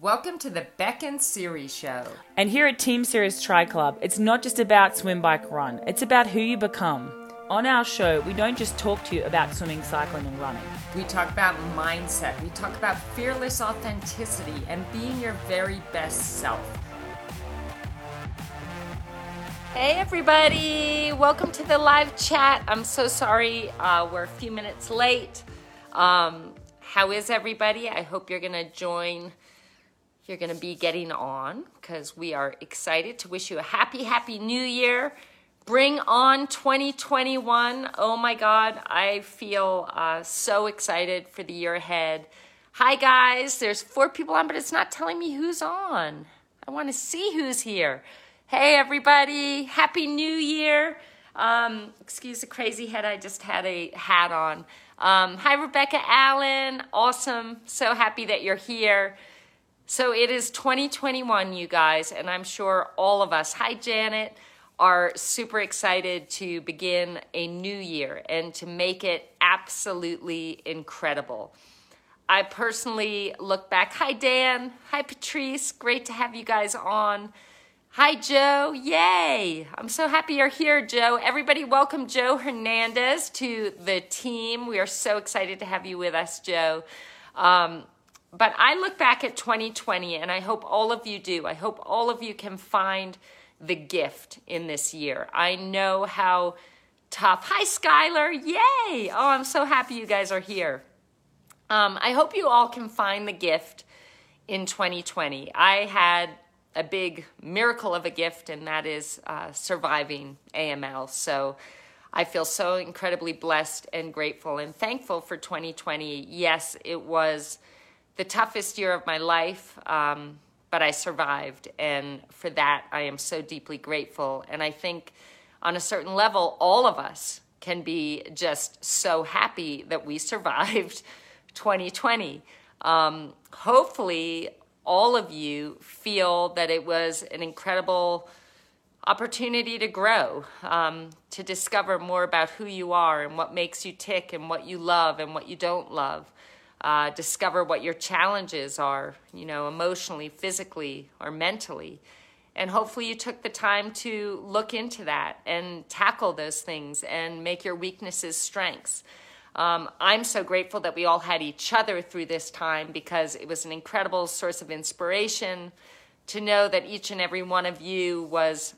Welcome to the Beck and Siri Show. And here at Team Sirius Tri Club, it's not just about swim, bike, run, it's about who you become. On our show, we don't just talk to you about swimming, cycling, and running. We talk about mindset, we talk about fearless authenticity, and being your very best self. Hey, everybody, welcome to the live chat. I'm so sorry uh, we're a few minutes late. Um, how is everybody? I hope you're going to join you're going to be getting on because we are excited to wish you a happy, happy new year. Bring on 2021. Oh my God, I feel uh, so excited for the year ahead. Hi, guys. There's four people on, but it's not telling me who's on. I want to see who's here. Hey, everybody. Happy New Year. Um, excuse the crazy head, I just had a hat on. Um, hi, Rebecca Allen. Awesome. So happy that you're here. So it is 2021, you guys, and I'm sure all of us, hi Janet, are super excited to begin a new year and to make it absolutely incredible. I personally look back. Hi, Dan. Hi, Patrice. Great to have you guys on. Hi, Joe. Yay. I'm so happy you're here, Joe. Everybody, welcome Joe Hernandez to the team. We are so excited to have you with us, Joe. Um, but I look back at 2020 and I hope all of you do. I hope all of you can find the gift in this year. I know how tough. Hi, Skylar. Yay. Oh, I'm so happy you guys are here. Um, I hope you all can find the gift in 2020. I had a big miracle of a gift, and that is uh, surviving AML. So I feel so incredibly blessed and grateful and thankful for 2020. Yes, it was the toughest year of my life, um, but I survived. And for that, I am so deeply grateful. And I think on a certain level, all of us can be just so happy that we survived 2020. Um, hopefully, all of you feel that it was an incredible opportunity to grow, um, to discover more about who you are and what makes you tick and what you love and what you don't love uh, discover what your challenges are, you know, emotionally, physically, or mentally. And hopefully, you took the time to look into that and tackle those things and make your weaknesses strengths. Um, I'm so grateful that we all had each other through this time because it was an incredible source of inspiration to know that each and every one of you was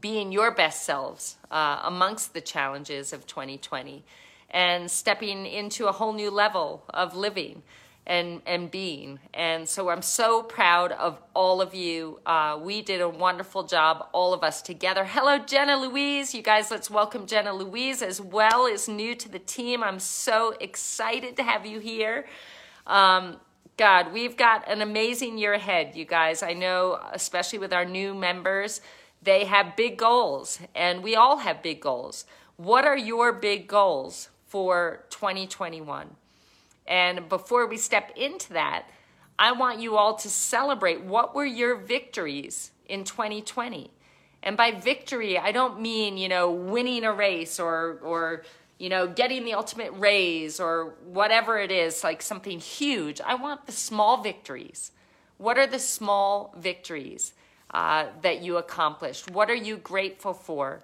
being your best selves uh, amongst the challenges of 2020 and stepping into a whole new level of living and, and being. And so I'm so proud of all of you. Uh, we did a wonderful job, all of us together. Hello, Jenna Louise. You guys, let's welcome Jenna Louise as well as new to the team. I'm so excited to have you here. Um, God, we've got an amazing year ahead, you guys. I know, especially with our new members, they have big goals, and we all have big goals. What are your big goals for 2021. And before we step into that, I want you all to celebrate what were your victories in 2020. And by victory, I don't mean, you know, winning a race or or you know, getting the ultimate raise or whatever it is, like something huge. I want the small victories. What are the small victories uh, that you accomplished? What are you grateful for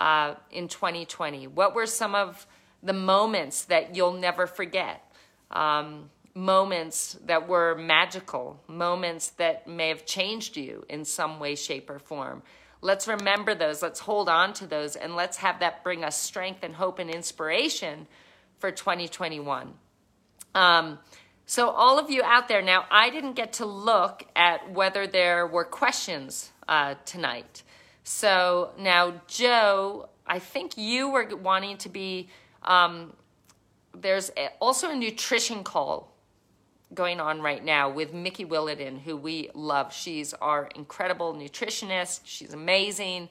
uh, in 2020? What were some of the moments that you'll never forget, um, moments that were magical, moments that may have changed you in some way, shape, or form. Let's remember those, let's hold on to those, and let's have that bring us strength and hope and inspiration for 2021. Um, so, all of you out there, now I didn't get to look at whether there were questions uh, tonight. So, now, Joe, I think you were wanting to be um, there's a, also a nutrition call going on right now with Mickey Williden, who we love. She's our incredible nutritionist. She's amazing.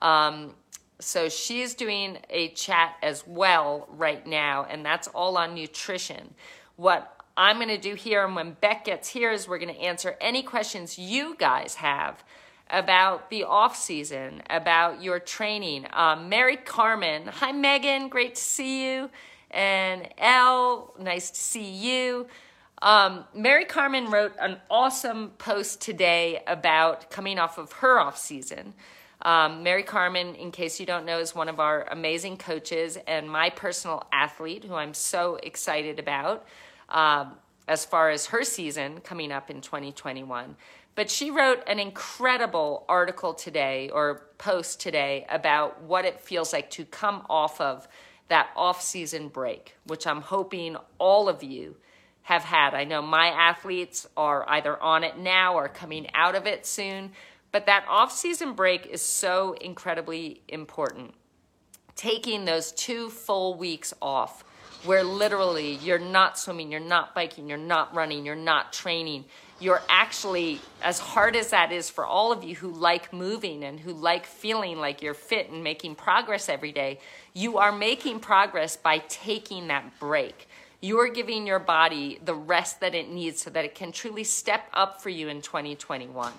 Um, so she's doing a chat as well right now, and that's all on nutrition. What I'm going to do here, and when Beck gets here, is we're going to answer any questions you guys have about the off season, about your training. Um, Mary Carmen, hi Megan, great to see you. And Elle, nice to see you. Um, Mary Carmen wrote an awesome post today about coming off of her off season. Um, Mary Carmen, in case you don't know, is one of our amazing coaches and my personal athlete who I'm so excited about um, as far as her season coming up in 2021. But she wrote an incredible article today or post today about what it feels like to come off of that off season break, which I'm hoping all of you have had. I know my athletes are either on it now or coming out of it soon, but that off season break is so incredibly important. Taking those two full weeks off where literally you're not swimming, you're not biking, you're not running, you're not training. You're actually, as hard as that is for all of you who like moving and who like feeling like you're fit and making progress every day, you are making progress by taking that break. You're giving your body the rest that it needs so that it can truly step up for you in 2021.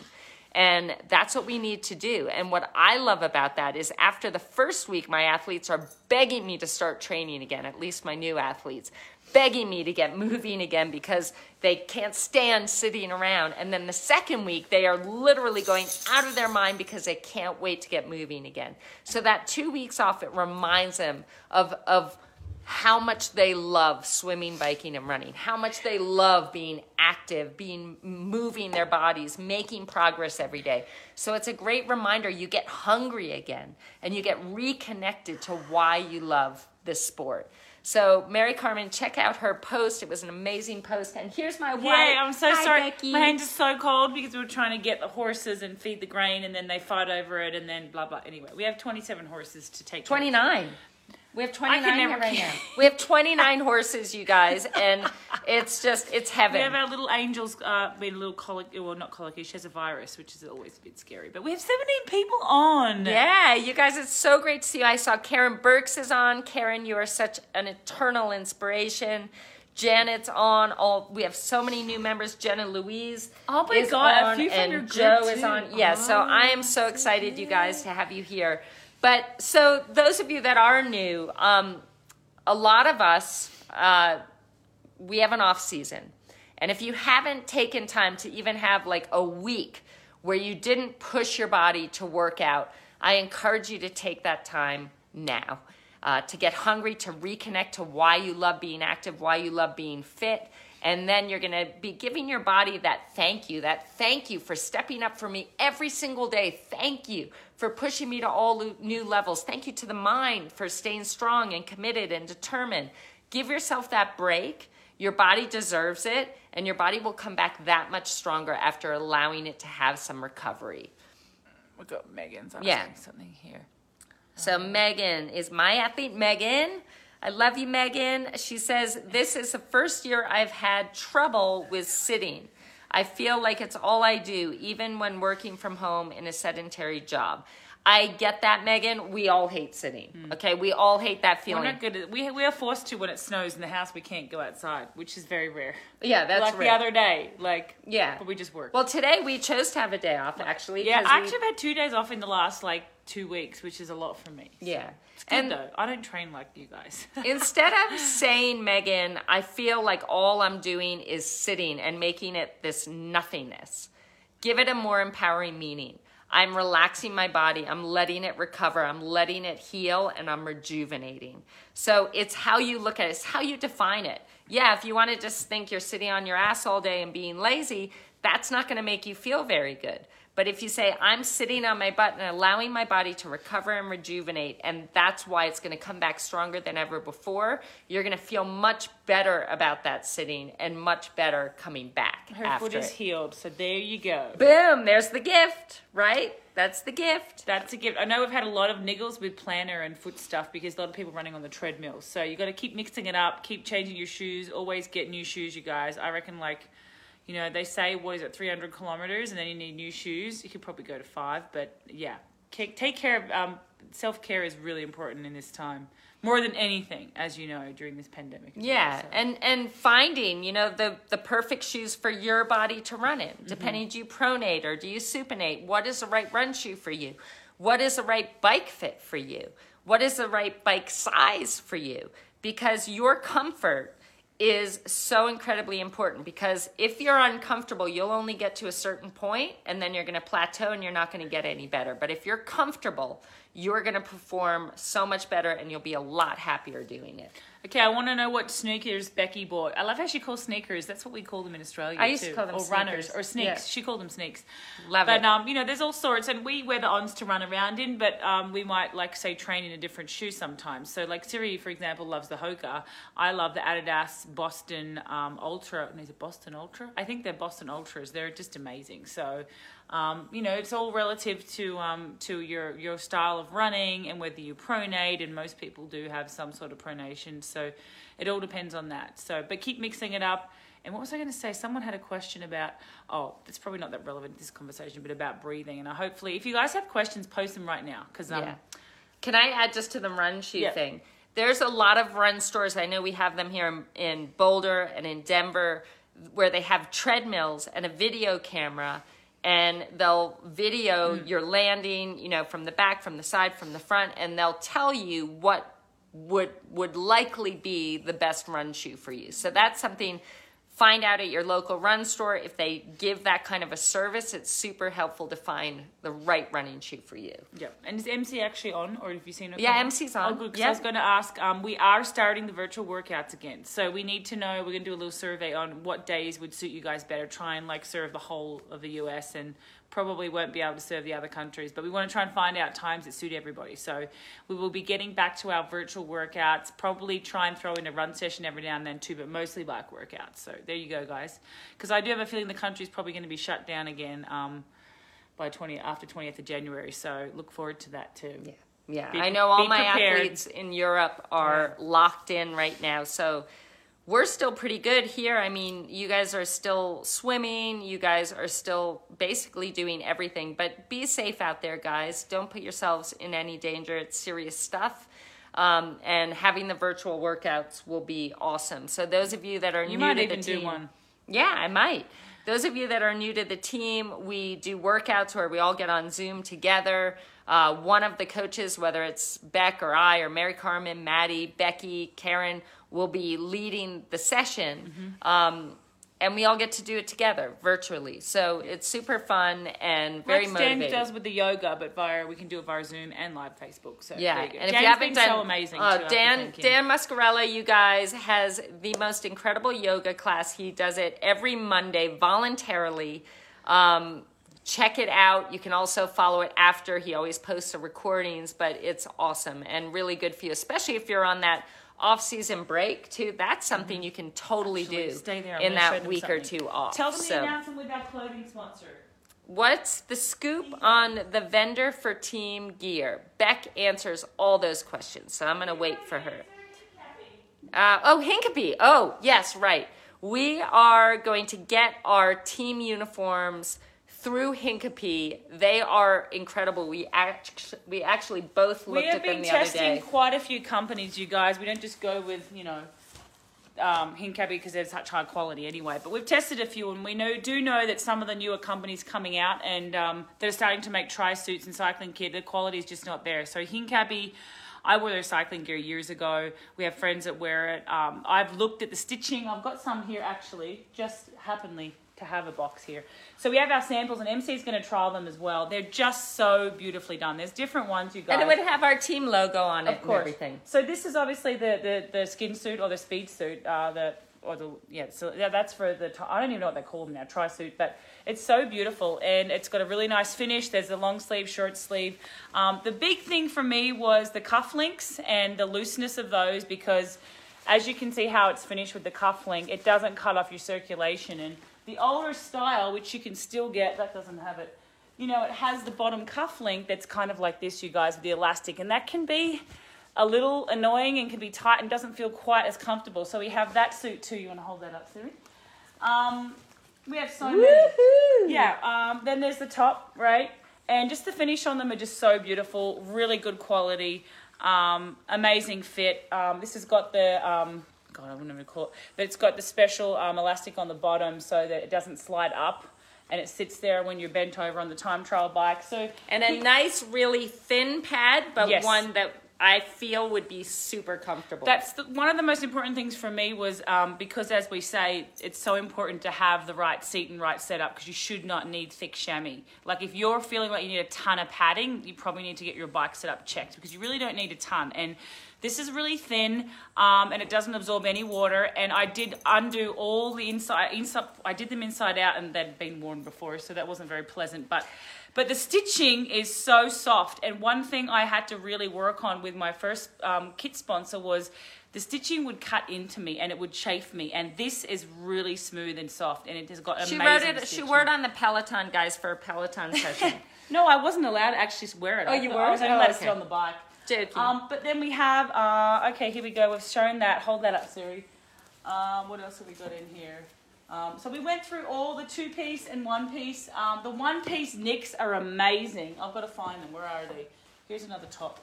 And that's what we need to do. And what I love about that is after the first week, my athletes are begging me to start training again, at least my new athletes, begging me to get moving again because they can't stand sitting around. And then the second week, they are literally going out of their mind because they can't wait to get moving again. So that two weeks off, it reminds them of, of, how much they love swimming, biking, and running, how much they love being active, being moving their bodies, making progress every day. So it's a great reminder you get hungry again and you get reconnected to why you love this sport. So Mary Carmen, check out her post. It was an amazing post. And here's my wife. Yeah, I'm so Hi, sorry. Becky. My hands are so cold because we were trying to get the horses and feed the grain, and then they fight over it, and then blah blah. Anyway, we have 27 horses to take. care 29. We have 29 can here never right now. We have 29 horses, you guys, and it's just, it's heaven. We have our little angels uh, being a little colic, well, not colicky. She has a virus, which is always a bit scary. But we have 17 people on. Yeah, you guys, it's so great to see you. I saw Karen Burks is on. Karen, you are such an eternal inspiration. Janet's on. All we have so many new members. Jenna Louise. Oh my God, a on, few from and Joe is on. Yeah, so Oh, I am so excited, you guys, to have you here. But so those of you that are new, um, a lot of us, uh, we have an off season. And if you haven't taken time to even have like a week where you didn't push your body to work out, I encourage you to take that time now. Uh, to get hungry, to reconnect to why you love being active, why you love being fit. And then you're going to be giving your body that thank you, that thank you for stepping up for me every single day. Thank you for pushing me to all new levels. Thank you to the mind for staying strong and committed and determined. Give yourself that break. Your body deserves it, and your body will come back that much stronger after allowing it to have some recovery. We've got Megan's asking Yeah. something here. So um, Megan is my athlete. Megan, I love you, Megan. She says this is the first year I've had trouble with sitting. I feel like it's all I do, even when working from home in a sedentary job. I get that, Megan. We all hate sitting. Hmm. Okay, we all hate that feeling. We're not good at we we are forced to when it snows in the house. We can't go outside, which is very rare. Yeah, that's like rare. the other day, like Yeah. but we just work. Well, today we chose to have a day off, actually. Yeah, I we- actually have had two days off in the last like two weeks, which is a lot for me. Yeah. It's good And- though. I don't train like you guys. Instead of saying, Megan, I feel like all I'm doing is sitting and making it this nothingness, give it a more empowering meaning. I'm relaxing my body, I'm letting it recover, I'm letting it heal, and I'm rejuvenating. So it's how you look at it, it's how you define it. Yeah, if you want to just think you're sitting on your ass all day and being lazy, that's not going to make you feel very good. But if you say, I'm sitting on my butt and allowing my body to recover and rejuvenate, and that's why it's going to come back stronger than ever before, you're going to feel much better about that sitting and much better coming back Her after foot is it. healed, so there you go. Boom, there's the gift, right? That's the gift. That's a gift. I know we've had a lot of niggles with plantar and foot stuff because a lot of people running on the treadmill. So you got to keep mixing it up, keep changing your shoes, always get new shoes, you guys. I reckon like, you know, they say what is it, 300 kilometers, and then you need new shoes. You could probably go to five, but yeah, take take care of um, self care is really important in this time, more than anything, as you know, during this pandemic. as well, Yeah, so. and and finding you know the the perfect shoes for your body to run in. Mm-hmm. Depending, do you pronate or do you supinate? What is the right run shoe for you? What is the right bike fit for you? What is the right bike size for you? Because your comfort is so incredibly important because if you're uncomfortable, you'll only get to a certain point and then you're going to plateau and you're not going to get any better. But if you're comfortable, you're going to perform so much better and you'll be a lot happier doing it. Okay, I want to know what sneakers Becky bought. I love how she calls sneakers. That's what we call them in Australia. I used too. to call them or runners sneakers. or sneaks. Yeah. She called them sneaks. Love but it. um, you know, there's all sorts, and we wear the ons to run around in. But um, we might like say train in a different shoe sometimes. So like Siri, for example, loves the Hoka. I love the Adidas Boston um, Ultra. Is it Boston Ultra? I think they're Boston Ultras. They're just amazing. So. Um, you know, it's all relative to um, to your your style of running and whether you pronate, and most people do have some sort of pronation. So it all depends on that. So, but keep mixing it up. And what was I going to say? Someone had a question about, oh, it's probably not that relevant to this conversation, but about breathing. And I hopefully, if you guys have questions, post them right now. Because, um, Yeah. Can I add just to the run shoe Yeah. thing? There's a lot of run stores. I know we have them here in, in Boulder and in Denver where they have treadmills and a video camera and they'll video Hmm. your landing, you know, from the back, from the side, from the front, and they'll tell you what would would likely be the best run shoe for you. So that's something find out at your local run store if they give that kind of a service it's super helpful to find the right running shoe for you yeah. And is MC actually on, or have you seen it? Yeah, come MC's on. Oh, on. good. 'cause Yeah. I was going to ask. Um, we are starting the virtual workouts again, so we need to know. We're going to do a little survey on what days would suit you guys better. Try and like serve the whole of the US, and probably won't be able to serve the other countries. But we want to try and find out times that suit everybody. So we will be getting back to our virtual workouts. Probably try and throw in a run session every now and then too, but mostly bike workouts. So there you go, guys. Because I do have a feeling the country's probably going to be shut down again. Um, by 20 after 20th of January so look forward to that too Yeah. Yeah. Be- I know all my prepared. athletes in Europe are locked in right now. So we're still pretty good here. I mean, you guys are still swimming, you guys are still basically doing everything, but be safe out there, guys. Don't put yourselves in any danger. It's serious stuff. Um, and having the virtual workouts will be awesome. So those of you that are you new might to even the do team, one Yeah, I might. Those of you that are new to the team, we do workouts where we all get on Zoom together. Uh, one of the coaches, whether it's Beck or I or Mary Carmen, Maddie, Becky, Karen, will be leading the session. Um, and we all get to do it together virtually. So it's super fun and very like motivating. does with the yoga, but via we can do it via Zoom and live Facebook. So Yeah, there you go. and if Dan's you haven't been done, so amazing. uh, too, I have to Dan. Dan Muscarella, you guys has the most incredible yoga class. He does it every Monday voluntarily. Um, check it out. You can also follow it after. He always posts the recordings, but it's awesome and really good for you, especially if you're on that off-season break too. That's something you can totally Actually, do stay there. In that week or two off. Tell them So- the announcement with our clothing sponsor. What's the scoop on the vendor for team gear? Beck answers all those questions, so I'm going to wait for her. Uh, oh, Hincapie. Oh, yes, right. We are going to get our team uniforms through Hincapie. They are incredible. We act- we actually both looked at them the other day. We have been testing quite a few companies, you guys. We don't just go with you know um, because they're such high quality anyway. But we've tested a few, and we know do know that some of the newer companies coming out and um, that are starting to make tri suits and cycling gear, the quality is just not there. So Hincapie. I wore their cycling gear years ago. We have friends that wear it. Um, I've looked at the stitching. I've got some here actually, just happenly to have a box here. So we have our samples, and MC is going to trial them as well. They're just so beautifully done. There's different ones, you guys. And it would have our team logo on it Of course. and everything. So this is obviously the, the, the skin suit or the speed suit, uh, the or the yeah. So yeah, that's for the I don't even know what they call them now, tri suit, but it's so beautiful and it's got a really nice finish. There's a long sleeve, short sleeve. Um, the big thing for me was the cuff links and the looseness of those because, as you can see how it's finished with the cuff link, it doesn't cut off your circulation and the older style, which you can still get, that doesn't have it you know, it has the bottom cuff link that's kind of like this, you guys, with the elastic, and that can be a little annoying and can be tight and doesn't feel quite as comfortable. So we have that suit too. You want to hold that up, Siri? Um, we have so many. Yeah. Um, then there's the top, right? And just the finish on them are just so beautiful. Really good quality. Um, amazing fit. Um, this has got the um, God, I wouldn't even call it, but it's got the special um, elastic on the bottom so that it doesn't slide up, and it sits there when you're bent over on the time trial bike. So And a nice, really thin pad, but Yes. one that I feel would be super comfortable. That's the, one of the most important things for me was um, because, as we say, it's so important to have the right seat and right setup because you should not need thick chamois. Like if you're feeling like you need a ton of padding, you probably need to get your bike setup checked because you really don't need a ton. And this is really thin um, and it doesn't absorb any water. And I did undo all the inside, inside. I did them inside out and they'd been worn before, so that wasn't very pleasant. But but the stitching is so soft. And one thing I had to really work on with my first um, kit sponsor was the stitching would cut into me and it would chafe me. And this is really smooth and soft, and it has got amazing. she wrote it. She wore it on the Peloton guys for a Peloton session. No, I wasn't allowed to actually wear it. Oh, I you were? I was only Oh, allowed to okay. sit on the bike. Um, but then we have, uh, okay, here we go. We've shown that. Hold that up, Siri. Um, what else have we got in here? Um, so we went through all the two piece and one piece. Um, the one piece nicks are amazing. I've got to find them. Where are they? Here's another top.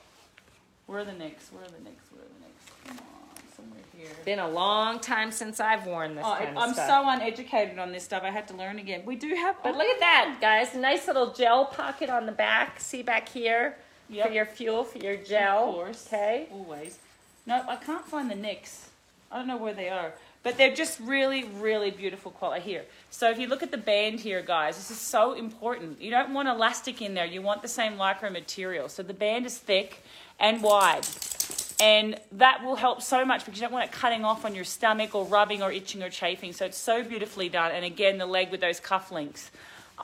Where are the nicks? Where are the nicks? Where are the nicks? Come on, somewhere here. Been a long time since I've worn this Oh, kind of I'm stuff. so uneducated on this stuff. I had to learn again. We do have, But look at that, guys. Nice little gel pocket on the back. See back here Yep. for your fuel, for your gel. Of course. Okay. Always. No, I can't find the nicks. I don't know where they are. But they're just really, really beautiful quality here. So if you look at the band here, guys, this is so important. You don't want elastic in there. You want the same lycra material. So the band is thick and wide. And that will help so much because you don't want it cutting off on your stomach or rubbing or itching or chafing. So it's so beautifully done. And again, the leg with those cuff links.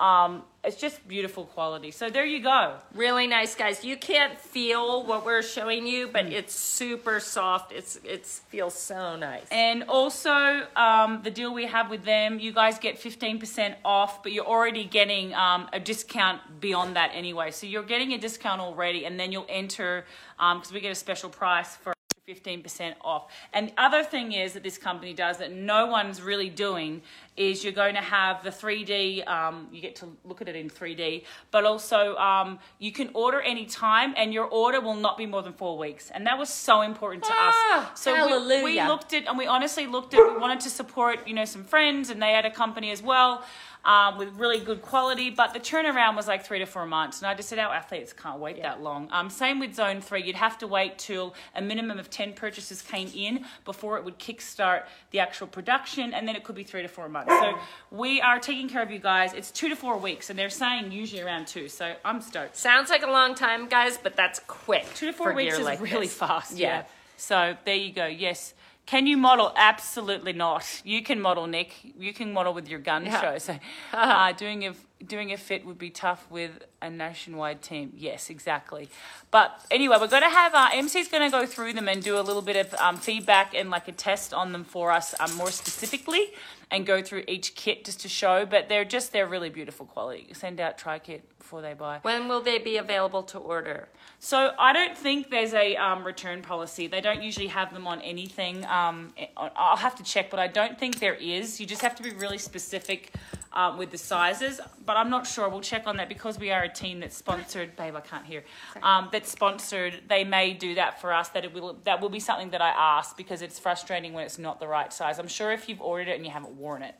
Um, it's just beautiful quality. So there you go. Really nice, guys. You can't feel what we're showing you, Mm. but it's super soft. It's it feels so nice. And also, um, the deal we have with them, you guys get 15% off, but you're already getting um, a discount beyond that anyway. So you're getting a discount already, and then you'll enter, because we get a special price for 15% off. And the other thing is that this company does that no one's really doing is you're going to have the 3D, um, you get to look at it in 3D, but also um, you can order anytime and your order will not be more than four weeks. And that was so important to Ah, us. So we- we looked at, and we honestly looked at, we wanted to support, you know, some friends and they had a company as well. Um, with really good quality, but the turnaround was like three to four months, and I just said our athletes can't wait that long. Um, same with Zone Three, you'd have to wait till a minimum of ten purchases came in before it would kickstart the actual production, and then it could be three to four months. So we are taking care of you guys. It's two to four weeks, and they're saying usually around two. So I'm stoked. Sounds like a long time, guys, but that's quick. Two to four weeks is like really this. fast. Yeah. Yeah. So there you go. Yes. Can you model? Absolutely not. You can model, Nick. You can model with your gun Yeah. show. So uh, doing a doing a fit would be tough with a nationwide team. Yes, exactly. But anyway, we're going to have uh, MC's going to go through them and do a little bit of um, feedback and like a test on them for us um, more specifically, and go through each kit just to show. But they're just they're really beautiful quality. Send out try kit before they buy. When will they be available to order? So I don't think there's a um, return policy. They don't usually have them on anything. Um, I'll have to check, but I don't think there is. You just have to be really specific um, with the sizes. But I'm not sure. We'll check on that because we are a team that's sponsored. Babe, I can't hear. Um, that's sponsored. They may do that for us. That it will. That will be something that I ask because it's frustrating when it's not the right size. I'm sure if you've ordered it and you haven't worn it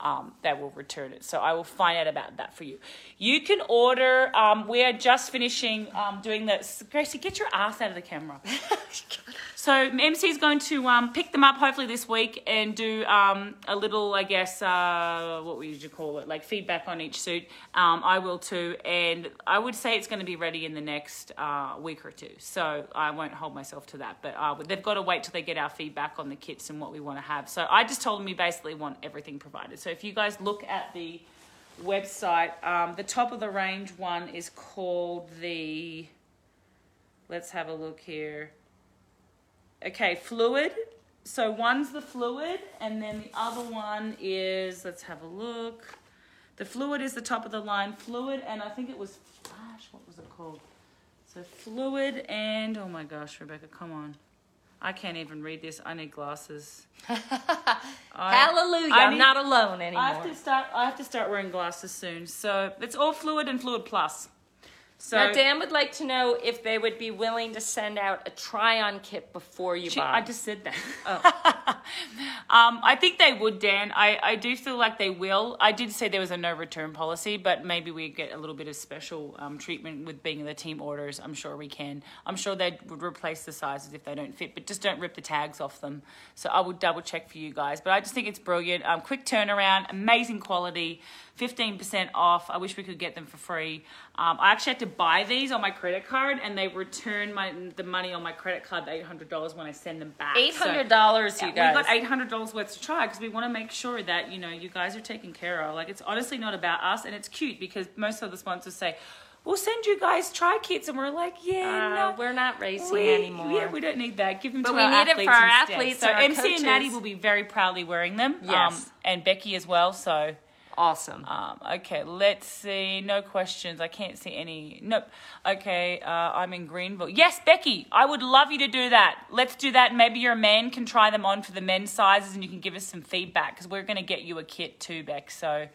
um, that will return it. So I will find out about that for you. You can order. Um, we are just finishing um, doing this. Gracie, get your ass out of the camera. so MC is going to um, pick them up hopefully this week and do um, a little, I guess, uh, what would you call it, like feedback on each suit. Um, I will too, and I would say it's going to be ready in the next uh, week or two. So I won't hold myself to that, but uh, they've got to wait till they get our feedback on the kits and what we want to have. So I just told them we basically want everything provided. So if you guys look at the website, um, the top of the range one is called the. Let's have a look here. Okay, fluid. So one's the fluid, and then the other one is. Let's have a look. The fluid is the top of the line. Fluid, and I think it was flash. What was it called? So fluid and oh my gosh, Rebecca, come on. I can't even read this. I need glasses. I- Hallelujah! I I'm not alone anymore. I have to start. I have to start wearing glasses soon. So it's all fluid and fluid plus. So now, Dan would like to know if they would be willing to send out a try-on kit before you She- buy. I just said that. Oh. Um, I think they would, Dan. I, I do feel like they will. I did say there was a no return policy, but maybe we get a little bit of special um, treatment with being in the team orders. I'm sure we can. I'm sure they would replace the sizes if they don't fit, but just don't rip the tags off them. So I would double check for you guys. But I just think it's brilliant. Um, quick turnaround, amazing quality, 15% off. I wish we could get them for free. Um, I actually had to buy these on my credit card, and they return my the money on my credit card, the $800 when I send them back. Eight So- hundred dollars, you guys. Got eight hundred dollars worth to try because we want to make sure that you know you guys are taken care of. Like it's honestly not about us, and it's cute because most of the sponsors say, "We'll send you guys try kits," and we're like, "Yeah, Uh, no, we're not racing we, anymore. Yeah, we don't need that. Give them But to we our need it athletes for our instead. athletes So MC and Maddie will be very proudly wearing them. Yes. um, and Becky as well. So. Awesome. Um, okay, let's see. No questions. I can't see any. Nope. Okay, uh, I'm in Greenville. Yes, Becky, I would love you to do that. Let's do that. Maybe your man can try them on for the men's sizes and you can give us some feedback because we're going to get you a kit too, Beck. So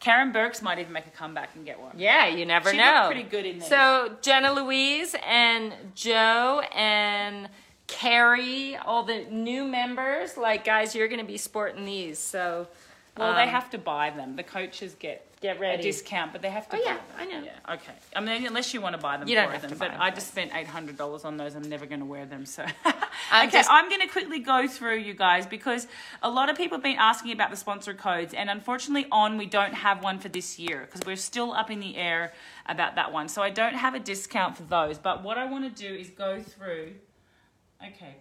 Karen Burks might even make a comeback and get one. Yeah, you never She know. pretty good in these. So Jenna Louise and Joe and Carrie, all the new members, like guys, you're going to be sporting these. So Well, they um, have to buy them. The coaches get Get a discount, but they have to. Oh, yeah, them. I know. Yeah, okay. I mean, unless you want to buy them You don't for have them, to buy but them I just spent eight hundred dollars on those. I'm never going to wear them. So, I'm okay, just- I'm going to quickly go through you guys because a lot of people have been asking about the sponsor codes, and unfortunately, on we don't have one for this year because we're still up in the air about that one. So I don't have a discount for those. But what I want to do is go through. Okay,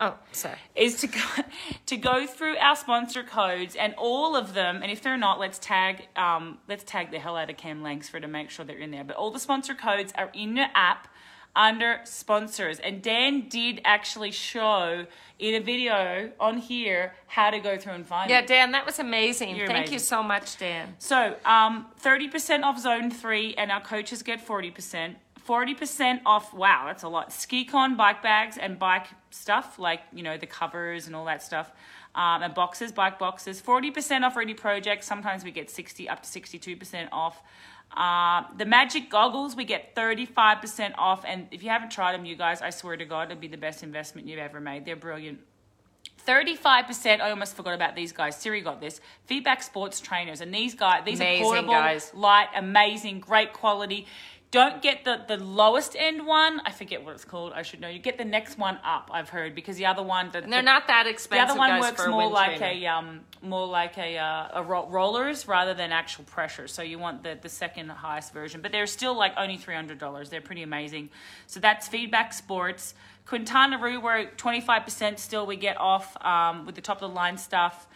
Oh, sorry. is to go, to go through our sponsor codes and all of them and if they're not let's tag um, let's tag the hell out of cam Langsford to make sure they're in there but all the sponsor codes are in your app under sponsors and dan did actually show in a video on here how to go through and find them. Yeah, it Dan, that was amazing. You're Thank amazing. you so much, Dan. so, um, 30% off zone three, and our coaches get 40%. 40% off, wow, that's a lot. Scicon bike bags and bike stuff, like, you know, the covers and all that stuff. Um, and boxes, bike boxes. 40% off Ready Project. Sometimes we get 60 up to 62% off. Uh, the Magic goggles, we get 35% off. And if you haven't tried them, you guys, I swear to God, it'll be the best investment you've ever made. They're brilliant. 35%, I almost forgot about these guys. Siri got this. Feedback sports trainers. And these guys, these Amazing are portable, guys. light, amazing, great quality. Don't get the, the lowest end one. I forget what it's called. I should know. You get the next one up, I've heard, because the other one, the, And they're the- not that expensive. the other one works more like trainer. a um more like a uh, a ro- rollers rather than actual pressure. So you want the the second highest version, but they're still like only three hundred dollars. They're pretty amazing. So that's Feedback Sports. Quintana Roo, where twenty five percent still we get off um, with the top of the line stuff.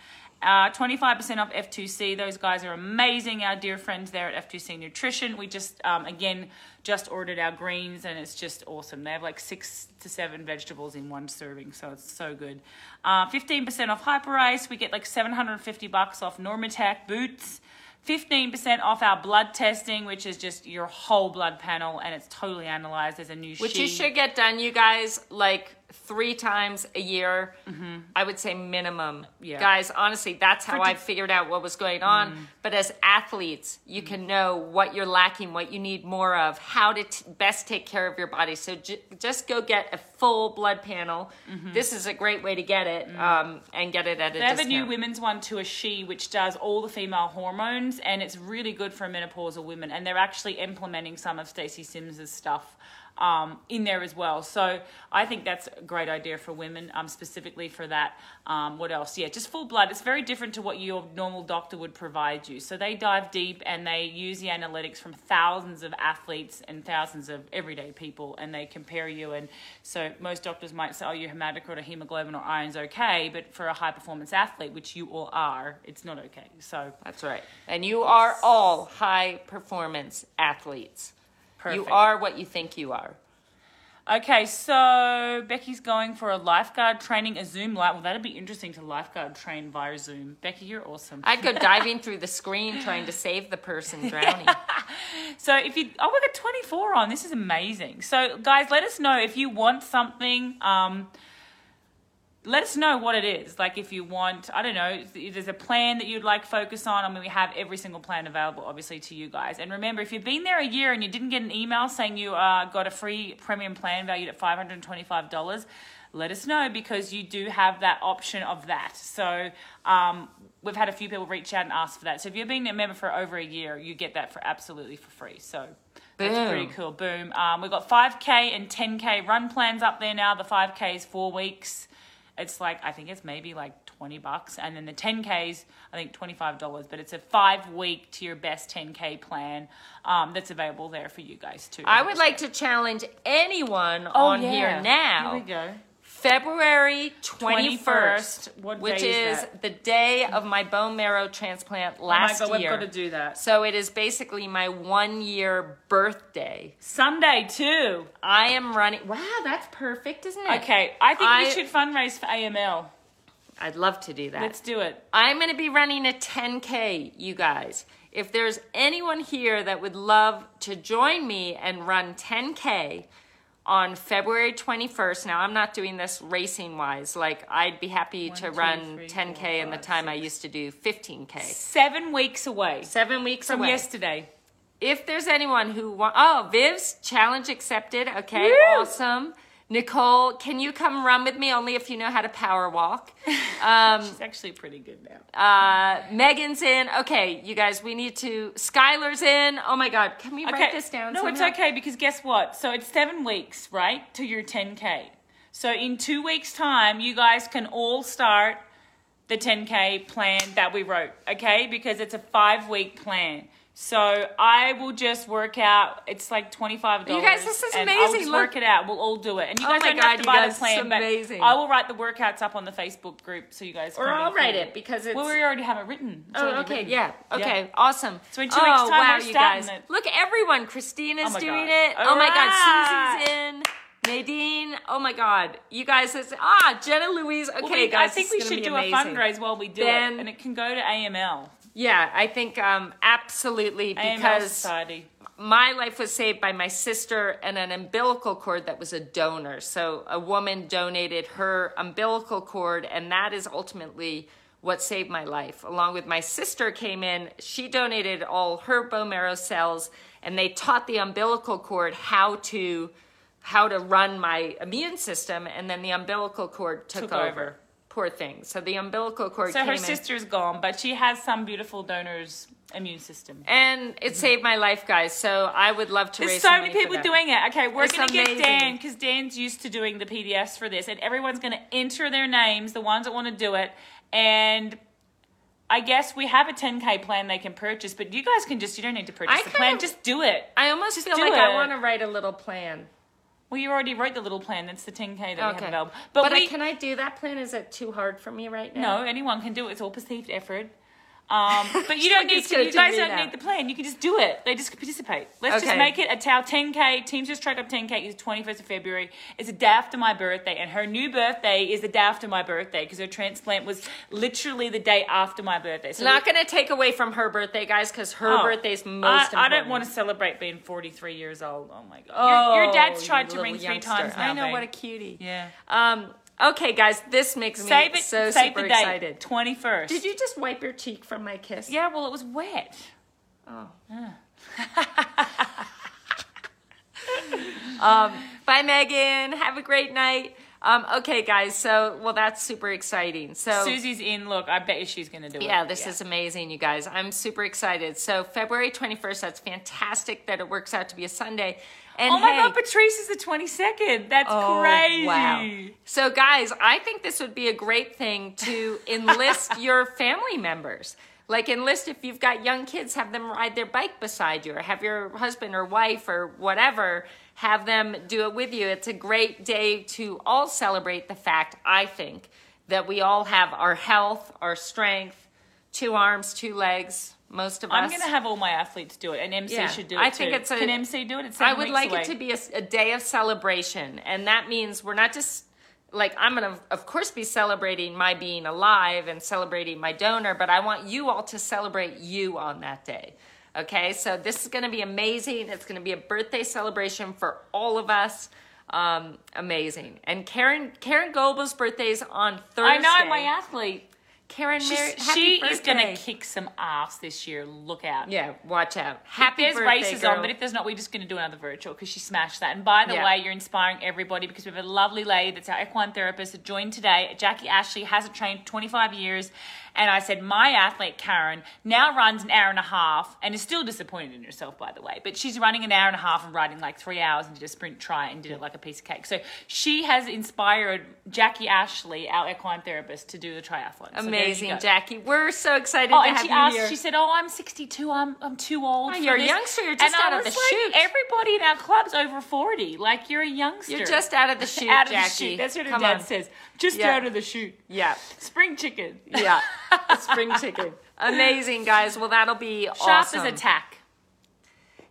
Uh, 25% off F2C. Those guys are amazing. Our dear friends there at F2C Nutrition. We just, um, again, just ordered our greens and it's just awesome. They have like six to seven vegetables in one serving, so it's so good. Uh, 15% off Hyperice. We get like 750 bucks off Normatec boots. 15% off our blood testing, which is just your whole blood panel and it's totally analyzed. There's a new Which sheet. you should get done, you guys, like three times a year. I would say minimum. Mm-hmm. Yeah. Guys, honestly, that's how For I figured out what was going on. Mm. But as athletes, you can know what you're lacking, what you need more of, how to t- best take care of your body. So j- just go get a full blood panel. This is a great way to get it um, and get it at a Mm-hmm. They have a new women's one to a she, which does all the female hormones, and it's really good for menopausal women. And they're actually implementing some of Stacy Sims's stuff um, in there as well. So I think that's a great idea for women, um, specifically for that. Um, what else? Yeah, just full blood. It's very different to what your normal doctor would provide you. So they dive deep and they use the analytics from thousands of athletes and thousands of everyday people, and they compare you. And so most doctors might say, "Oh, your hematocrit or hemoglobin or iron's okay," but for a high performance athlete, which you all are, it's not okay. So That's right. And you are all high performance athletes. You are what you think you are. Okay, so Becky's going for a lifeguard training, a Zoom live. Well, that'd be interesting to lifeguard train via Zoom. Becky, you're awesome. I'd go diving through the screen trying to save the person drowning. So if you, oh, we got 24 on. This is amazing. So guys, let us know if you want something. Um, let us know what it is. Like if you want, I don't know, if there's a plan that you'd like focus on. I mean, we have every single plan available, obviously, to you guys. And remember, if you've been there a year and you didn't get an email saying you uh, got a free premium plan valued at five hundred twenty-five dollars, let us know because you do have that option of that. So um, we've had a few people reach out and ask for that. So if you've been a member for over a year, you get that for absolutely for free. So. That's pretty cool. Boom. Um, we've got 5K and 10K run plans up there now. The 5K is four weeks it's like I think it's maybe like 20 bucks and then the 10Ks I think $25 but it's a 5 week to your best 10K plan um, that's available there for you guys too. I would like to challenge anyone on here now. Oh, Here we go. February 21st, 21st. What which is is the day of my bone marrow transplant last oh my god, year. we've got to do that. So it is basically my one year birthday. Sunday too. I am running. Wow, that's perfect, isn't it? Okay, I think I- we should fundraise for AML. I'd love to do that. Let's do it. I'm going to be running a 10K, you guys. If there's anyone here that would love to join me and run 10K on February 21st, now I'm not doing this racing wise. Like, I'd be happy One, to two, run three, 10K four, in the five, time I used to do 15K. Seven weeks away Seven weeks from away. yesterday. If there's anyone who want, oh, Viv's challenge accepted. Okay, Woo! awesome. Nicole, can you come run with me? Only if you know how to power walk. Um, It's actually pretty good now. uh, Megan's in. Okay, you guys, we need to. Skylar's in. Oh my God, can we write this down? No, somehow? it's okay because guess what? So it's seven weeks, right, to your 10K. So in two weeks' time, you guys can all start the 10K plan that we wrote, okay? Because it's a five week plan. So I will just work out. It's like twenty five dollars. You guys, this is and I'll amazing. just Look. work it out. We'll all do it, and you Oh guys my don't God, have to buy guys, the plan. it's amazing. But I will write the workouts up on the Facebook group so you guys. Or can I'll write it because it's. Well, we already have it written. It's Oh, okay, written. yeah. Okay, Yeah. awesome. So in two oh, weeks' time, wow, we're you guys. it. Look, everyone. Christina's Oh doing God. it. Oh my God. Susie's in. Nadine, oh my God, you guys, it's, ah, Jenna Louise. Okay, Well, we- guys, I think this we should do be a amazing. fundraise while we do Ben- it, and it can go to AML, Yeah, I think um, absolutely because my life was saved by my sister and an umbilical cord that was a donor. So a woman donated her umbilical cord, and that is ultimately what saved my life. Along with my sister came in, she donated all her bone marrow cells, and they taught the umbilical cord how to how to run my immune system, and then the umbilical cord took, Took over. over. Poor thing. So the umbilical cord So came her in. sister's gone, but she has some beautiful donor's immune system. and it saved my life, guys. So I would love to There's so many people doing it. Okay, we're It's going to get. Dan because Dan's used to doing the PDFs for this, and everyone's to enter their names, the ones that want to do it, and. I guess we have a 10k plan they can purchase, but you guys can just, you don't need to purchase I the plan, of- just do it. I almost feel do like I want to write a little plan. Well, you already wrote the little plan, that's the 10k that we have Okay. available. But, But, I, we, can I do that plan? Is it too hard for me right now? No, anyone can do it. It's all perceived effort. Um, but you don't need to. You guys don't need the plan. You can just do it. They just participate. Let's Okay. just make it a Tau 10k. Teams just track up 10k is 21st of February. It's a day after my birthday, and her new birthday is the day after my birthday because her transplant was literally the day after my birthday. So It's not going to take away from her birthday, guys, because her Oh, birthday's most I, important. I don't want to celebrate being 43 years old. Oh my god. Oh, your, your dad's you tried to little ring three youngster. times now. I know babe. what a cutie. yeah. Um. Okay, guys, this makes me it. so save super the date. excited. 21st. Did you just wipe your cheek from my kiss? Yeah. Well, it was wet. Oh. um, bye, Megan. Have a great night. Um, okay, guys. So, well, that's super exciting. So, Susie's in. Look, I bet you she's gonna do it. Yeah, this is amazing, you guys. I'm super excited. So February 21st, that's fantastic that it works out to be a Sunday. And Oh my hey, god, Patrice is the 22nd. That's oh, crazy. Wow. So guys, I think this would be a great thing to enlist your family members. Like enlist if you've got young kids, have them ride their bike beside you or have your husband or wife or whatever have them do it with you. It's a great day to all celebrate the fact, I think, that we all have our health, our strength, two arms, two legs, most of I'm us. gonna have all my athletes do it, and MC Yeah, should do it I think too. it's a- Can MC do it? It's I would like away. it to be a, a day of celebration, and that means we're not just like I'm gonna, of course, be celebrating my being alive and celebrating my donor, but I want you all to celebrate you on that day. Okay, so this is gonna be amazing. It's gonna be a birthday celebration for all of us. Um, amazing. And Karen Karen Goebel's birthday is on Thursday. I know my athlete. Karen, happy she is gonna kick some ass this year. Look out. Yeah, watch out. If Happy there's birthday, races girl. on, but if there's not, we're just going to do another virtual because she smashed that. And by the Yeah. way, you're inspiring everybody because we have a lovely lady that's our equine therapist that joined today. Jackie Ashley hasn't trained 25 years. And I said, my athlete, Karen, now runs an hour and a half and is still disappointed in herself, by the way. But she's running an hour and a half and riding like three hours and did a sprint tri and did it like a piece of cake. So she has inspired Jackie Ashley, our equine therapist, to do the triathlon. So Amazing, go. Jackie. We're so excited Oh, to and have she you asked, here. she said, Oh, I'm 62. I'm, I'm too old. Oh, for you're a this." youngster. You're just and out of the like, chute. Everybody in our club's over 40. Like, you're a youngster. You're just out of the chute, out of Jackie. the chute. That's what her Come dad on. says. Just Yeah. out of the chute. yeah, Spring chicken. yeah. Spring chicken. Amazing, guys. Well, that'll be Sharp awesome. as a tack.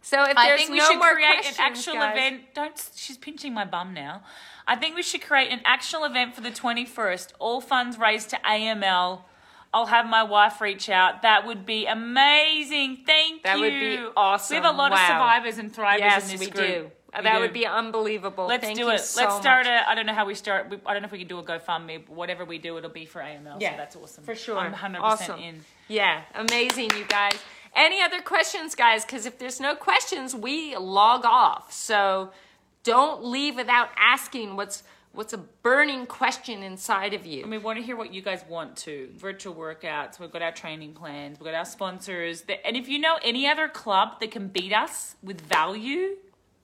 So if I there's think we no should more create questions, an actual guys, event. Don't. She's pinching my bum now. I think we should create an actual event for the 21st. All funds raised to AML. I'll have my wife reach out. That would be amazing. Thank That you. That would be awesome. We have a lot of survivors and thrivers Yes, in this we group. do. That do. would be unbelievable. Let's Thank do it. so Let's start much. a. I don't know how we start. We, I don't know if we can do a GoFundMe. Whatever we do, it'll be for AML. Yeah, so that's awesome for sure. I'm 100 Awesome. in. Yeah, amazing, you guys. Any other questions, guys? Because if there's no questions, we log off. So don't leave without asking what's what's a burning question inside of you. And we want to hear what you guys want to. Virtual workouts. We've got our training plans. We've got our sponsors. And if you know any other club that can beat us with value,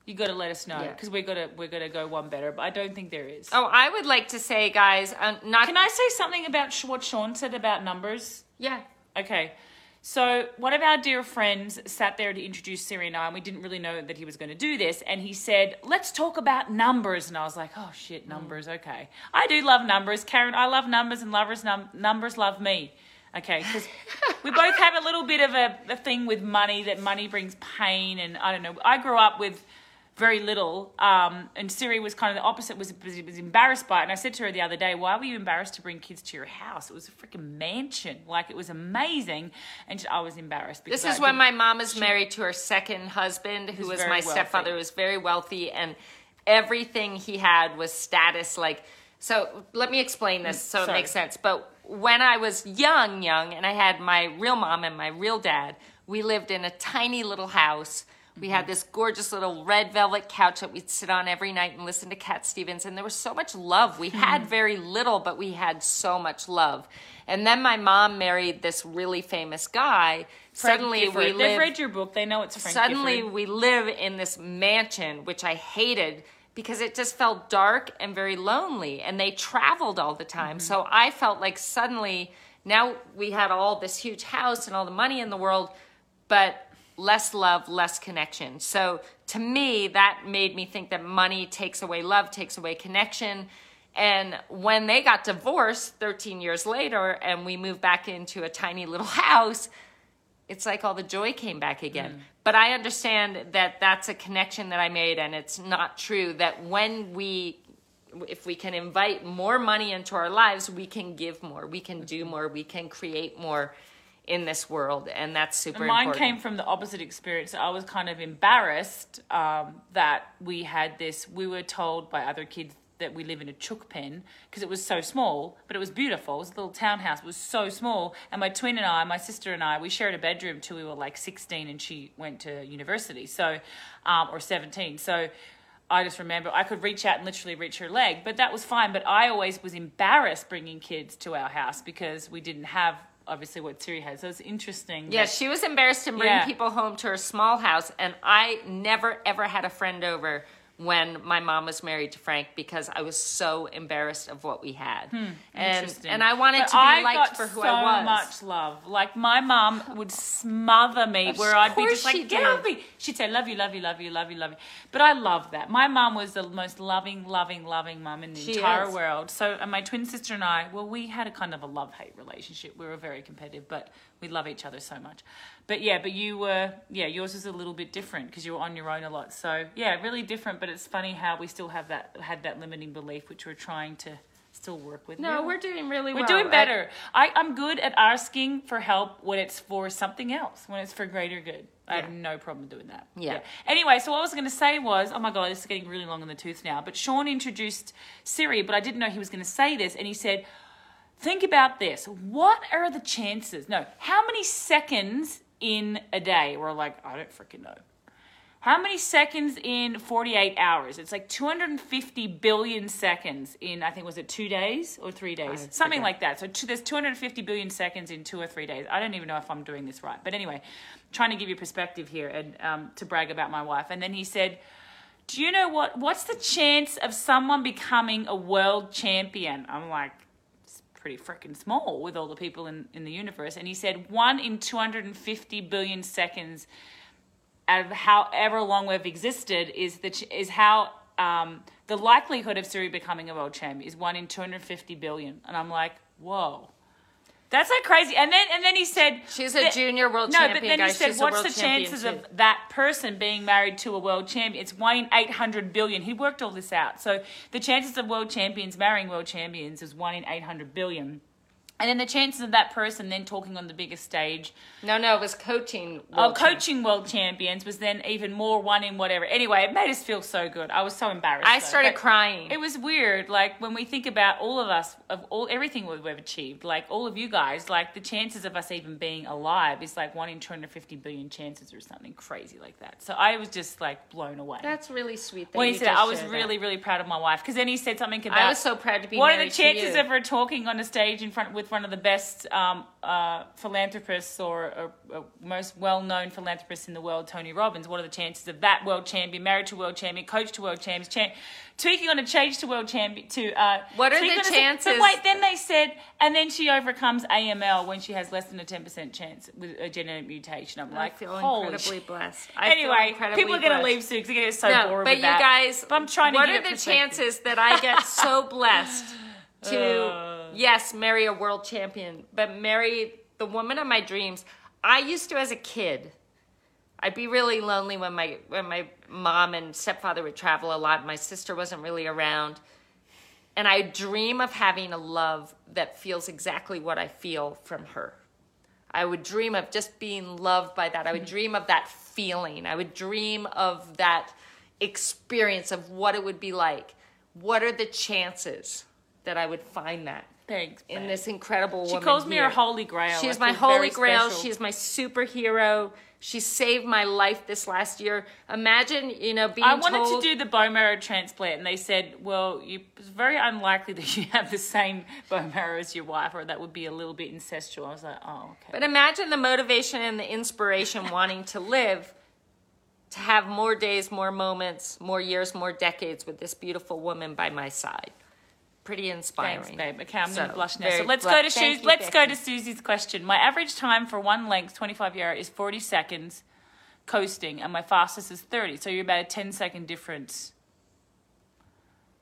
you got to let us know Yeah. because we're gonna we're gonna go one better. But I don't think there is. Oh, I would like to say, guys, um, not Can I say something about sh- what Sean said about numbers? yeah. Okay. So one of our dear friends sat there to introduce Siri and I, and we didn't really know that he was going to do this. And he said, "Let's talk about numbers." And I was like, "Oh shit, numbers. Okay, I do love numbers, Karen. I love numbers, and lovers num- numbers love me." Okay, because we both have a little bit of a, a thing with money that money brings pain, and I don't know. I grew up with very little, um, and Siri was kind of the opposite. Was, was was embarrassed by it, and I said to her the other day, "Why were you embarrassed to bring kids to your house? It was a freaking mansion, like it was amazing." And I was embarrassed. Because This is when my mom is married to her second husband, who Who's was my wealthy. stepfather, who was very wealthy, and everything he had was status. Like, so let me explain this so it makes sense. But when I was young, young, and I had my real mom and my real dad, we lived in a tiny little house. We had this gorgeous little red velvet couch that we'd sit on every night and listen to Cat Stevens. And there was so much love. We had Mm-hmm. very little, but we had so much love. And then my mom married this really famous guy. Frank Suddenly Gifford. we They've read your book. They know it's Frank suddenly Gifford. we live in this mansion, which I hated because it just felt dark and very lonely. And they traveled all the time. Mm-hmm. So I felt like suddenly now we had all this huge house and all the money in the world, but less love, less connection. So to me, that made me think that money takes away love, takes away connection. And when they got divorced 13 years later and we moved back into a tiny little house, it's like all the joy came back again. Mm. But I understand that that's a connection that I made, and it's not true that when we, if we can invite more money into our lives, we can give more, we can do Mm-hmm. more, we can create more in this world, and that's super Mine important. came from the opposite experience. I was kind of embarrassed um, that we had this. We were told by other kids that we live in a chook pen because it was so small, but it was beautiful. It was a little townhouse. It was so small. And my twin and I, my sister and I, we shared a bedroom till we were like 16 and she went to university. So, um, or 17. So, I just remember I could reach out and literally reach her leg, but that was fine. But I always was embarrassed bringing kids to our house because we didn't have obviously what Siri has. So it's interesting. Yeah, that- she was embarrassed to bring Yeah. people home to her small house, and I never ever had a friend over when my mom was married to Frank because I was so embarrassed of what we had, and Hmm, Interesting. and I wanted But to be I liked for who so I was. So much love. Like my mom would smother me, where I'd be just like, "Get off me!" She'd say, "Love you, love you, love you, love you, love you." But I love that. My mom was the most loving, loving, loving mom in the She entire is. world. So, and my twin sister and I, well, we had a kind of a love hate relationship. We were very competitive, but we love each other so much. But yeah, but you were, yeah, yours is a little bit different because you were on your own a lot. So yeah, really different. But it's funny how we still have that had that limiting belief, which we're trying to still work with No, you. we're doing really well. We're well. doing better. I, I'm good at asking for help when it's for something else, when it's for greater good. I have no problem doing that. Yeah. Anyway, so what I was going to say was, oh my god, this is getting really long in the tooth now. But Sean introduced Siri, but I didn't know he was going to say this, and he said, "Think about this. What are the chances? No, how many seconds in a day?" We're like, I don't freaking know. How many seconds in 48 hours? It's like 250 billion seconds in, I think, was it two days or three days? I Something forget. like that. So two, there's 250 billion seconds in two or three days. I don't even know if I'm doing this right. But anyway, trying to give you perspective here and um, to brag about my wife. And then he said, Do you know what? What's the chance of someone becoming a world champion? I'm like, pretty freaking small with all the people in, in the universe. And he said, one in 250 billion seconds out of however long we've existed is the is how um, the likelihood of Siri becoming a world champ is one in 250 billion. And I'm like, whoa. That's like crazy. And then and then he said She's a that- junior world no, champion, but then guys. he said, She's "What's the chances of that person being married to a world champion? It's one in eight hundred billion. He worked all this out. So the chances of world champions marrying world champions is one in eight hundred billion. And then the chances of that person then talking on the biggest stage No, no, it was coaching. Oh, coaching world champions was then even more one in whatever. Anyway, it made us feel so good. I was so embarrassed. I though. started But crying. It was weird, like when we think about all of us, of all everything we've achieved, like all of you guys, like the chances of us even being alive is like one in two hundred fifty billion chances or something crazy like that. So I was just like blown away. That's really sweet. That when he said, I was really, that. really proud of my wife because then he said something about. I was so proud to be What are the chances of her talking on a stage in front with one of the best um, uh, philanthropists or, or, or most well-known philanthropists in the world, Tony Robbins? What are the chances of that world champion, married to world champion, coach to world champions, cha- tweaking on a change to world champion? To uh, What are the on a- chances- But wait, then they said, and then she overcomes AML when she has less than a ten percent chance with a genetic mutation. I'm I like, feel holy incredibly shit. blessed. I feel Anyway, incredibly people are gonna leave soon because they're get so no, bored but you that. guys, But I'm trying what are the chances that I get so blessed to, Uh. Yes, marry a world champion, but marry the woman of my dreams? I used to, as a kid, I'd be really lonely when my when my mom and stepfather would travel a lot. My sister wasn't really around, and I dream of having a love that feels exactly what I feel from her. I would dream of just being loved by that. I would dream of that feeling. I would dream of that experience of what it would be like. What are the chances that I would find that Thanks. in babe. this incredible She woman? She calls me her holy grail. She's I my holy grail. special. She's my superhero. She saved my life this last year. Imagine, you know, being I wanted told, to do the bone marrow transplant, and they said, "Well, you, it's very unlikely that you have the same bone marrow as your wife, or that would be a little bit incestual." I was like, "Oh, okay." But imagine the motivation and the inspiration wanting to live, to have more days, more moments, more years, more decades with this beautiful woman by my side. Pretty inspiring. Thanks, babe. Okay, I'm So, gonna blush now. So let's blu- go to Susie. Let's go to Susie's question. My average time for one length, 25 yard, is 40 seconds coasting, and my fastest is 30. So you're about a 10 second difference.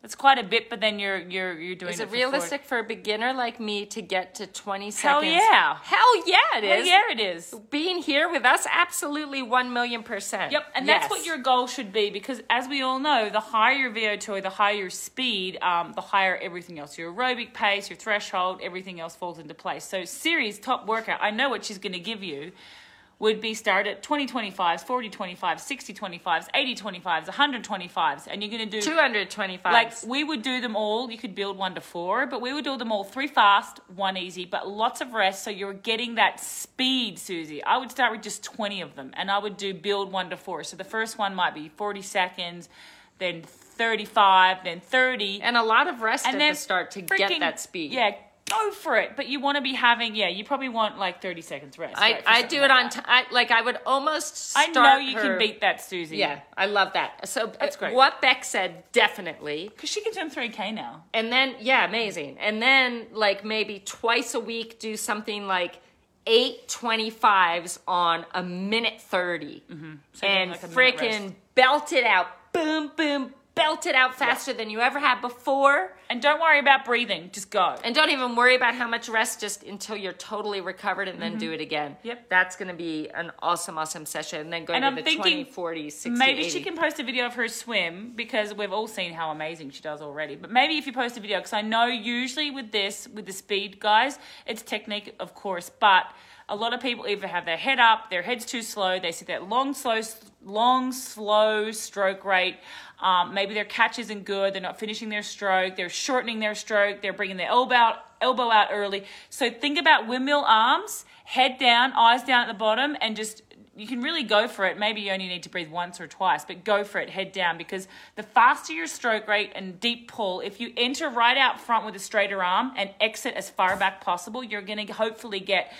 That's quite a bit, but then you're you're you're doing Is it it for 40 realistic for a beginner like me to get to 20 seconds? Hell yeah. Hell yeah, it Hell is. yeah, it is. Being here with us, absolutely 1 million percent. Yep, and that's what your goal should be because, as we all know, the higher your VO2, the higher your speed, um, the higher everything else. Your aerobic pace, your threshold, everything else falls into place. So, Siri's top workout, I know what she's going to give you, would be start at 20 25s, 40 25s, 60 25s, 80 25s, 125s, and you're going to do 225. like we would do them all. You could build one to four, but we would do them all three fast, one easy, but lots of rest. So you're getting that speed, Susie. I would start with just 20 of them, and I would do build one to four. So the first one might be 40 seconds, then 35, then 30, and a lot of rest and at then the start to freaking- get that speed. Yeah, go for it. But you want to be having, yeah, you probably want like 30 seconds rest. I, right, I do it like on t- I, like I would almost I know you her- can beat that, Susie. Yeah, I love that. So That's uh, great. What Beck said, definitely. Because she can do 3K now. And then yeah, amazing. And then like maybe twice a week do something like eight 25s on a minute 30 So and like freaking belt it out. Boom, boom, belt it out faster than you ever had before. And don't worry about breathing. Just go. And don't even worry about how much rest just until you're totally recovered and then do it again. Mm-hmm. Yep. That's going to be an awesome, awesome session. And then going And to I'm the thinking 20, 40, 60, maybe 80. she can post a video of her swim because we've all seen how amazing she does already. But maybe if you post a video, because I know usually with this, with the speed guys, it's technique, of course, but a lot of people either have their head up, their head's too slow, they see that long, slow, long, slow stroke rate. Um, maybe their catch isn't good. They're not finishing their stroke. They're shortening their stroke. They're bringing their elbow out, elbow out early. So think about windmill arms, head down, eyes down at the bottom, and just you can really go for it. Maybe you only need to breathe once or twice, but go for it, head down, because the faster your stroke rate and deep pull, if you enter right out front with a straighter arm and exit as far back possible, you're going to hopefully get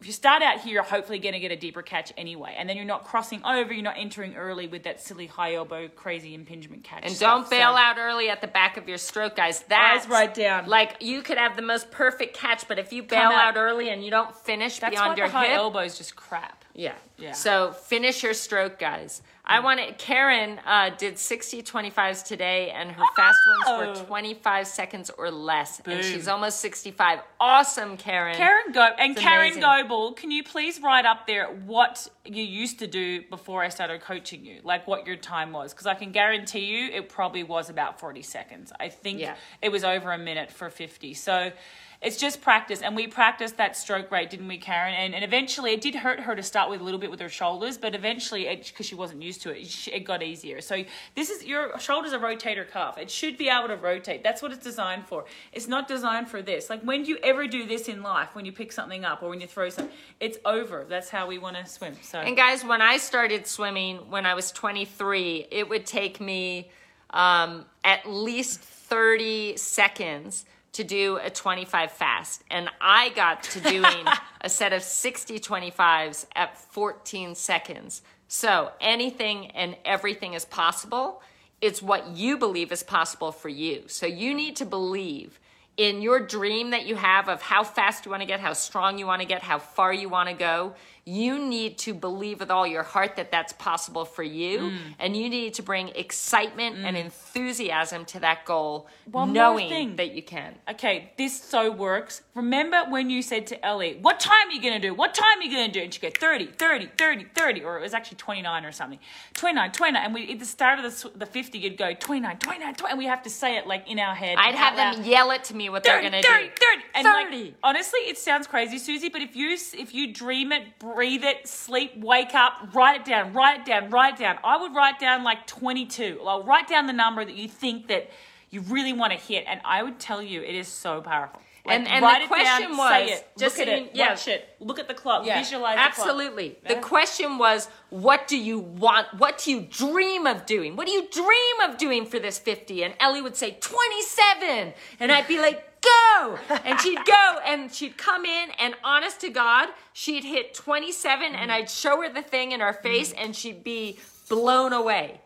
if you start out here, you're hopefully going to get a deeper catch anyway. And then you're not crossing over, you're not entering early with that silly high elbow, crazy impingement catch. And stuff. don't bail So- out early at the back of your stroke, guys. That's Eyes right down. Like you could have the most perfect catch, but if you bail out- out early and you don't finish That's beyond your high hip, elbow is just crap. Yeah. Yeah. So finish your stroke, guys. I want to. Karen uh, did 60 25s today, and her fast ones were Oh. 25 seconds or less. And she's almost 65. Awesome, Karen. Karen Go and It's Karen amazing. Goebel, can you please write up there what you used to do before I started coaching you, like what your time was? Because I can guarantee you it probably was about forty seconds. I think Yeah. it was over a minute for fifty. So. It's just practice, and we practiced that stroke rate, didn't we, Karen? And, and eventually, it did hurt her to start with a little bit with her shoulders, but eventually, because she wasn't used to it, it, got easier. So this is your shoulder's a rotator cuff. It should be able to rotate. That's what it's designed for. It's not designed for this. Like when do you ever do this in life? When you pick something up or when you throw something, it's over. That's how we want to swim. So And guys, when I started swimming when I was 23, it would take me um, at least 30 seconds to do a 25 fast. And I got to doing a set of 60 25s at 14 seconds. So anything and everything is possible. It's what you believe is possible for you. So you need to believe in your dream that you have of how fast you want to get, how strong you want to get, how far you want to go, you need to believe with all your heart that that's possible for you. Mm. And you need to bring excitement and enthusiasm to that goal, One more knowing thing. that you can. okay, this so works. Remember when you said to Ellie, what time are you going to do? What time are you going to do? And she go 30, 30, 30, 30, or it was actually 29 or something. 29, 29. And we, at the start of the, the 50, you'd go 29, 29, 20. And we have to say it like in our head. I'd have them loud. yell it to me what they're going to 30, do. 30. And 30. like, honestly, it sounds crazy, Susie, but if you if you dream it, breathe it, sleep, wake up, write it down, write it down, write it down. I would write down like 22. I'll write down the number that you think that you really want to hit, and I would tell you it is so powerful. Like, And- and write the it question down, was, say it, just look at it, yeah. watch it, look at the clock, Yeah, visualize the absolutely. The Yeah. question was, what do you want? What do you dream of doing? What do you dream of doing for this 50? And Ellie would say, 27. And I'd be like, go. And she'd go and she'd come in, and honest to God, she'd hit 27, and I'd show her the thing in her face, and she'd be blown away.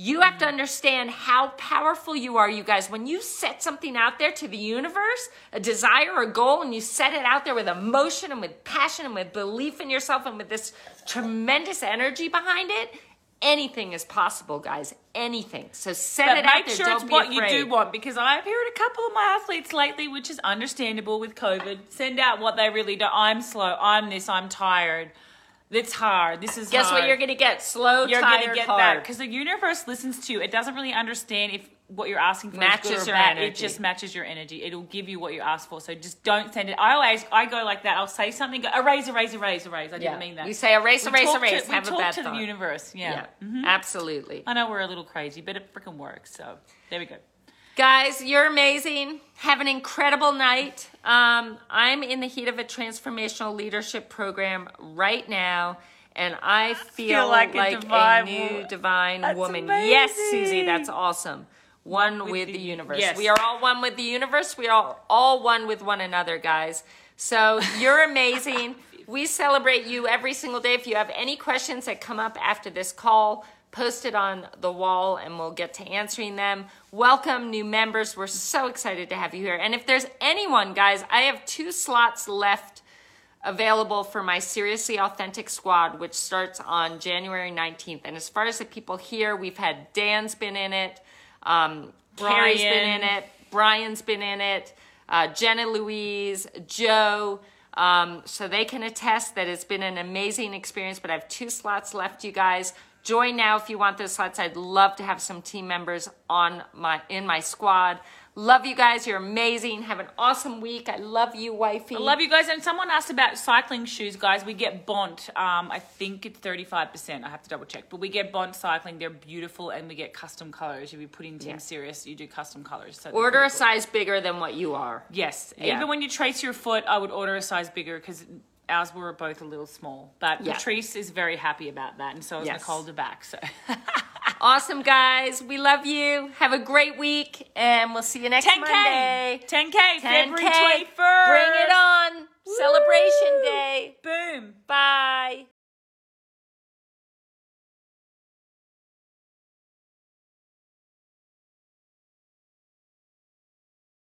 You have to understand how powerful you are, you guys. When you set something out there to the universe, a desire a goal, and you set it out there with emotion and with passion and with belief in yourself and with this tremendous energy behind it, anything is possible, guys. Anything. So set But it out make there. sure Don't it's be what you do want because I've heard a couple of my athletes lately, which is understandable with COVID, send out what they really do. I'm slow. I'm this. I'm tired. It's hard. This is Guess hard. what you're going to get? Slow, You're tired, gonna get hard. that because the universe listens to you. It doesn't really understand if what you're asking for Matches is good or your bad. It just matches your energy. It'll give you what you ask for. So just don't send it. I always I go like that. I'll say something. Go erase, erase, erase, erase. I didn't mean that. You say erase, We erase, erase. To, have we a talk bad to thought. the universe. Yeah. Yeah, absolutely. I know we're a little crazy, but it freaking works. So there we go. Guys, you're amazing. Have an incredible night. Um, I'm in the heat of a transformational leadership program right now, and I feel, like like, a a, new divine woman. Yes, Susie, that's awesome. One with, the, the- universe. yes. We are all one with the universe. We are all one with one another, guys. So you're amazing. we celebrate you every single day. If you have any questions that come up after this call, post it on the wall and we'll get to answering them. Welcome, new members. We're so excited to have you here. And if there's anyone, guys, I have two slots left available for my Seriously Authentic Squad, which starts on January 19th. And as far as the people here, we've had Dan's been in it. Um, Carrie's been in it. Brian's been in it. Uh, Jenna Louise, Joe. Um, so they can attest that it's been an amazing experience. But I have two slots left, you guys. Join now if you want those slots. I'd love to have some team members on my in my squad. Love you guys. You're amazing. Have an awesome week. I love you, wifey. I love you guys. And someone asked about cycling shoes, guys. We get Bont. Um, I think it's 35%. I have to double check. But we get Bont cycling. They're beautiful. And we get custom colors. If you put in Team Yeah. Sirius, you do custom colors. So Order a size bigger than what you are. Yes. Yeah. Even when you trace your foot, I would order a size bigger because ours were both a little small. But Yeah. Patrice is very happy about that. And so is Yes. Nicole DeBack. So. awesome, guys. We love you. Have a great week, and we'll see you next 10K. Monday. 10K, 10K February 21st. Bring it on. Woo! Celebration Day. Boom. Bye.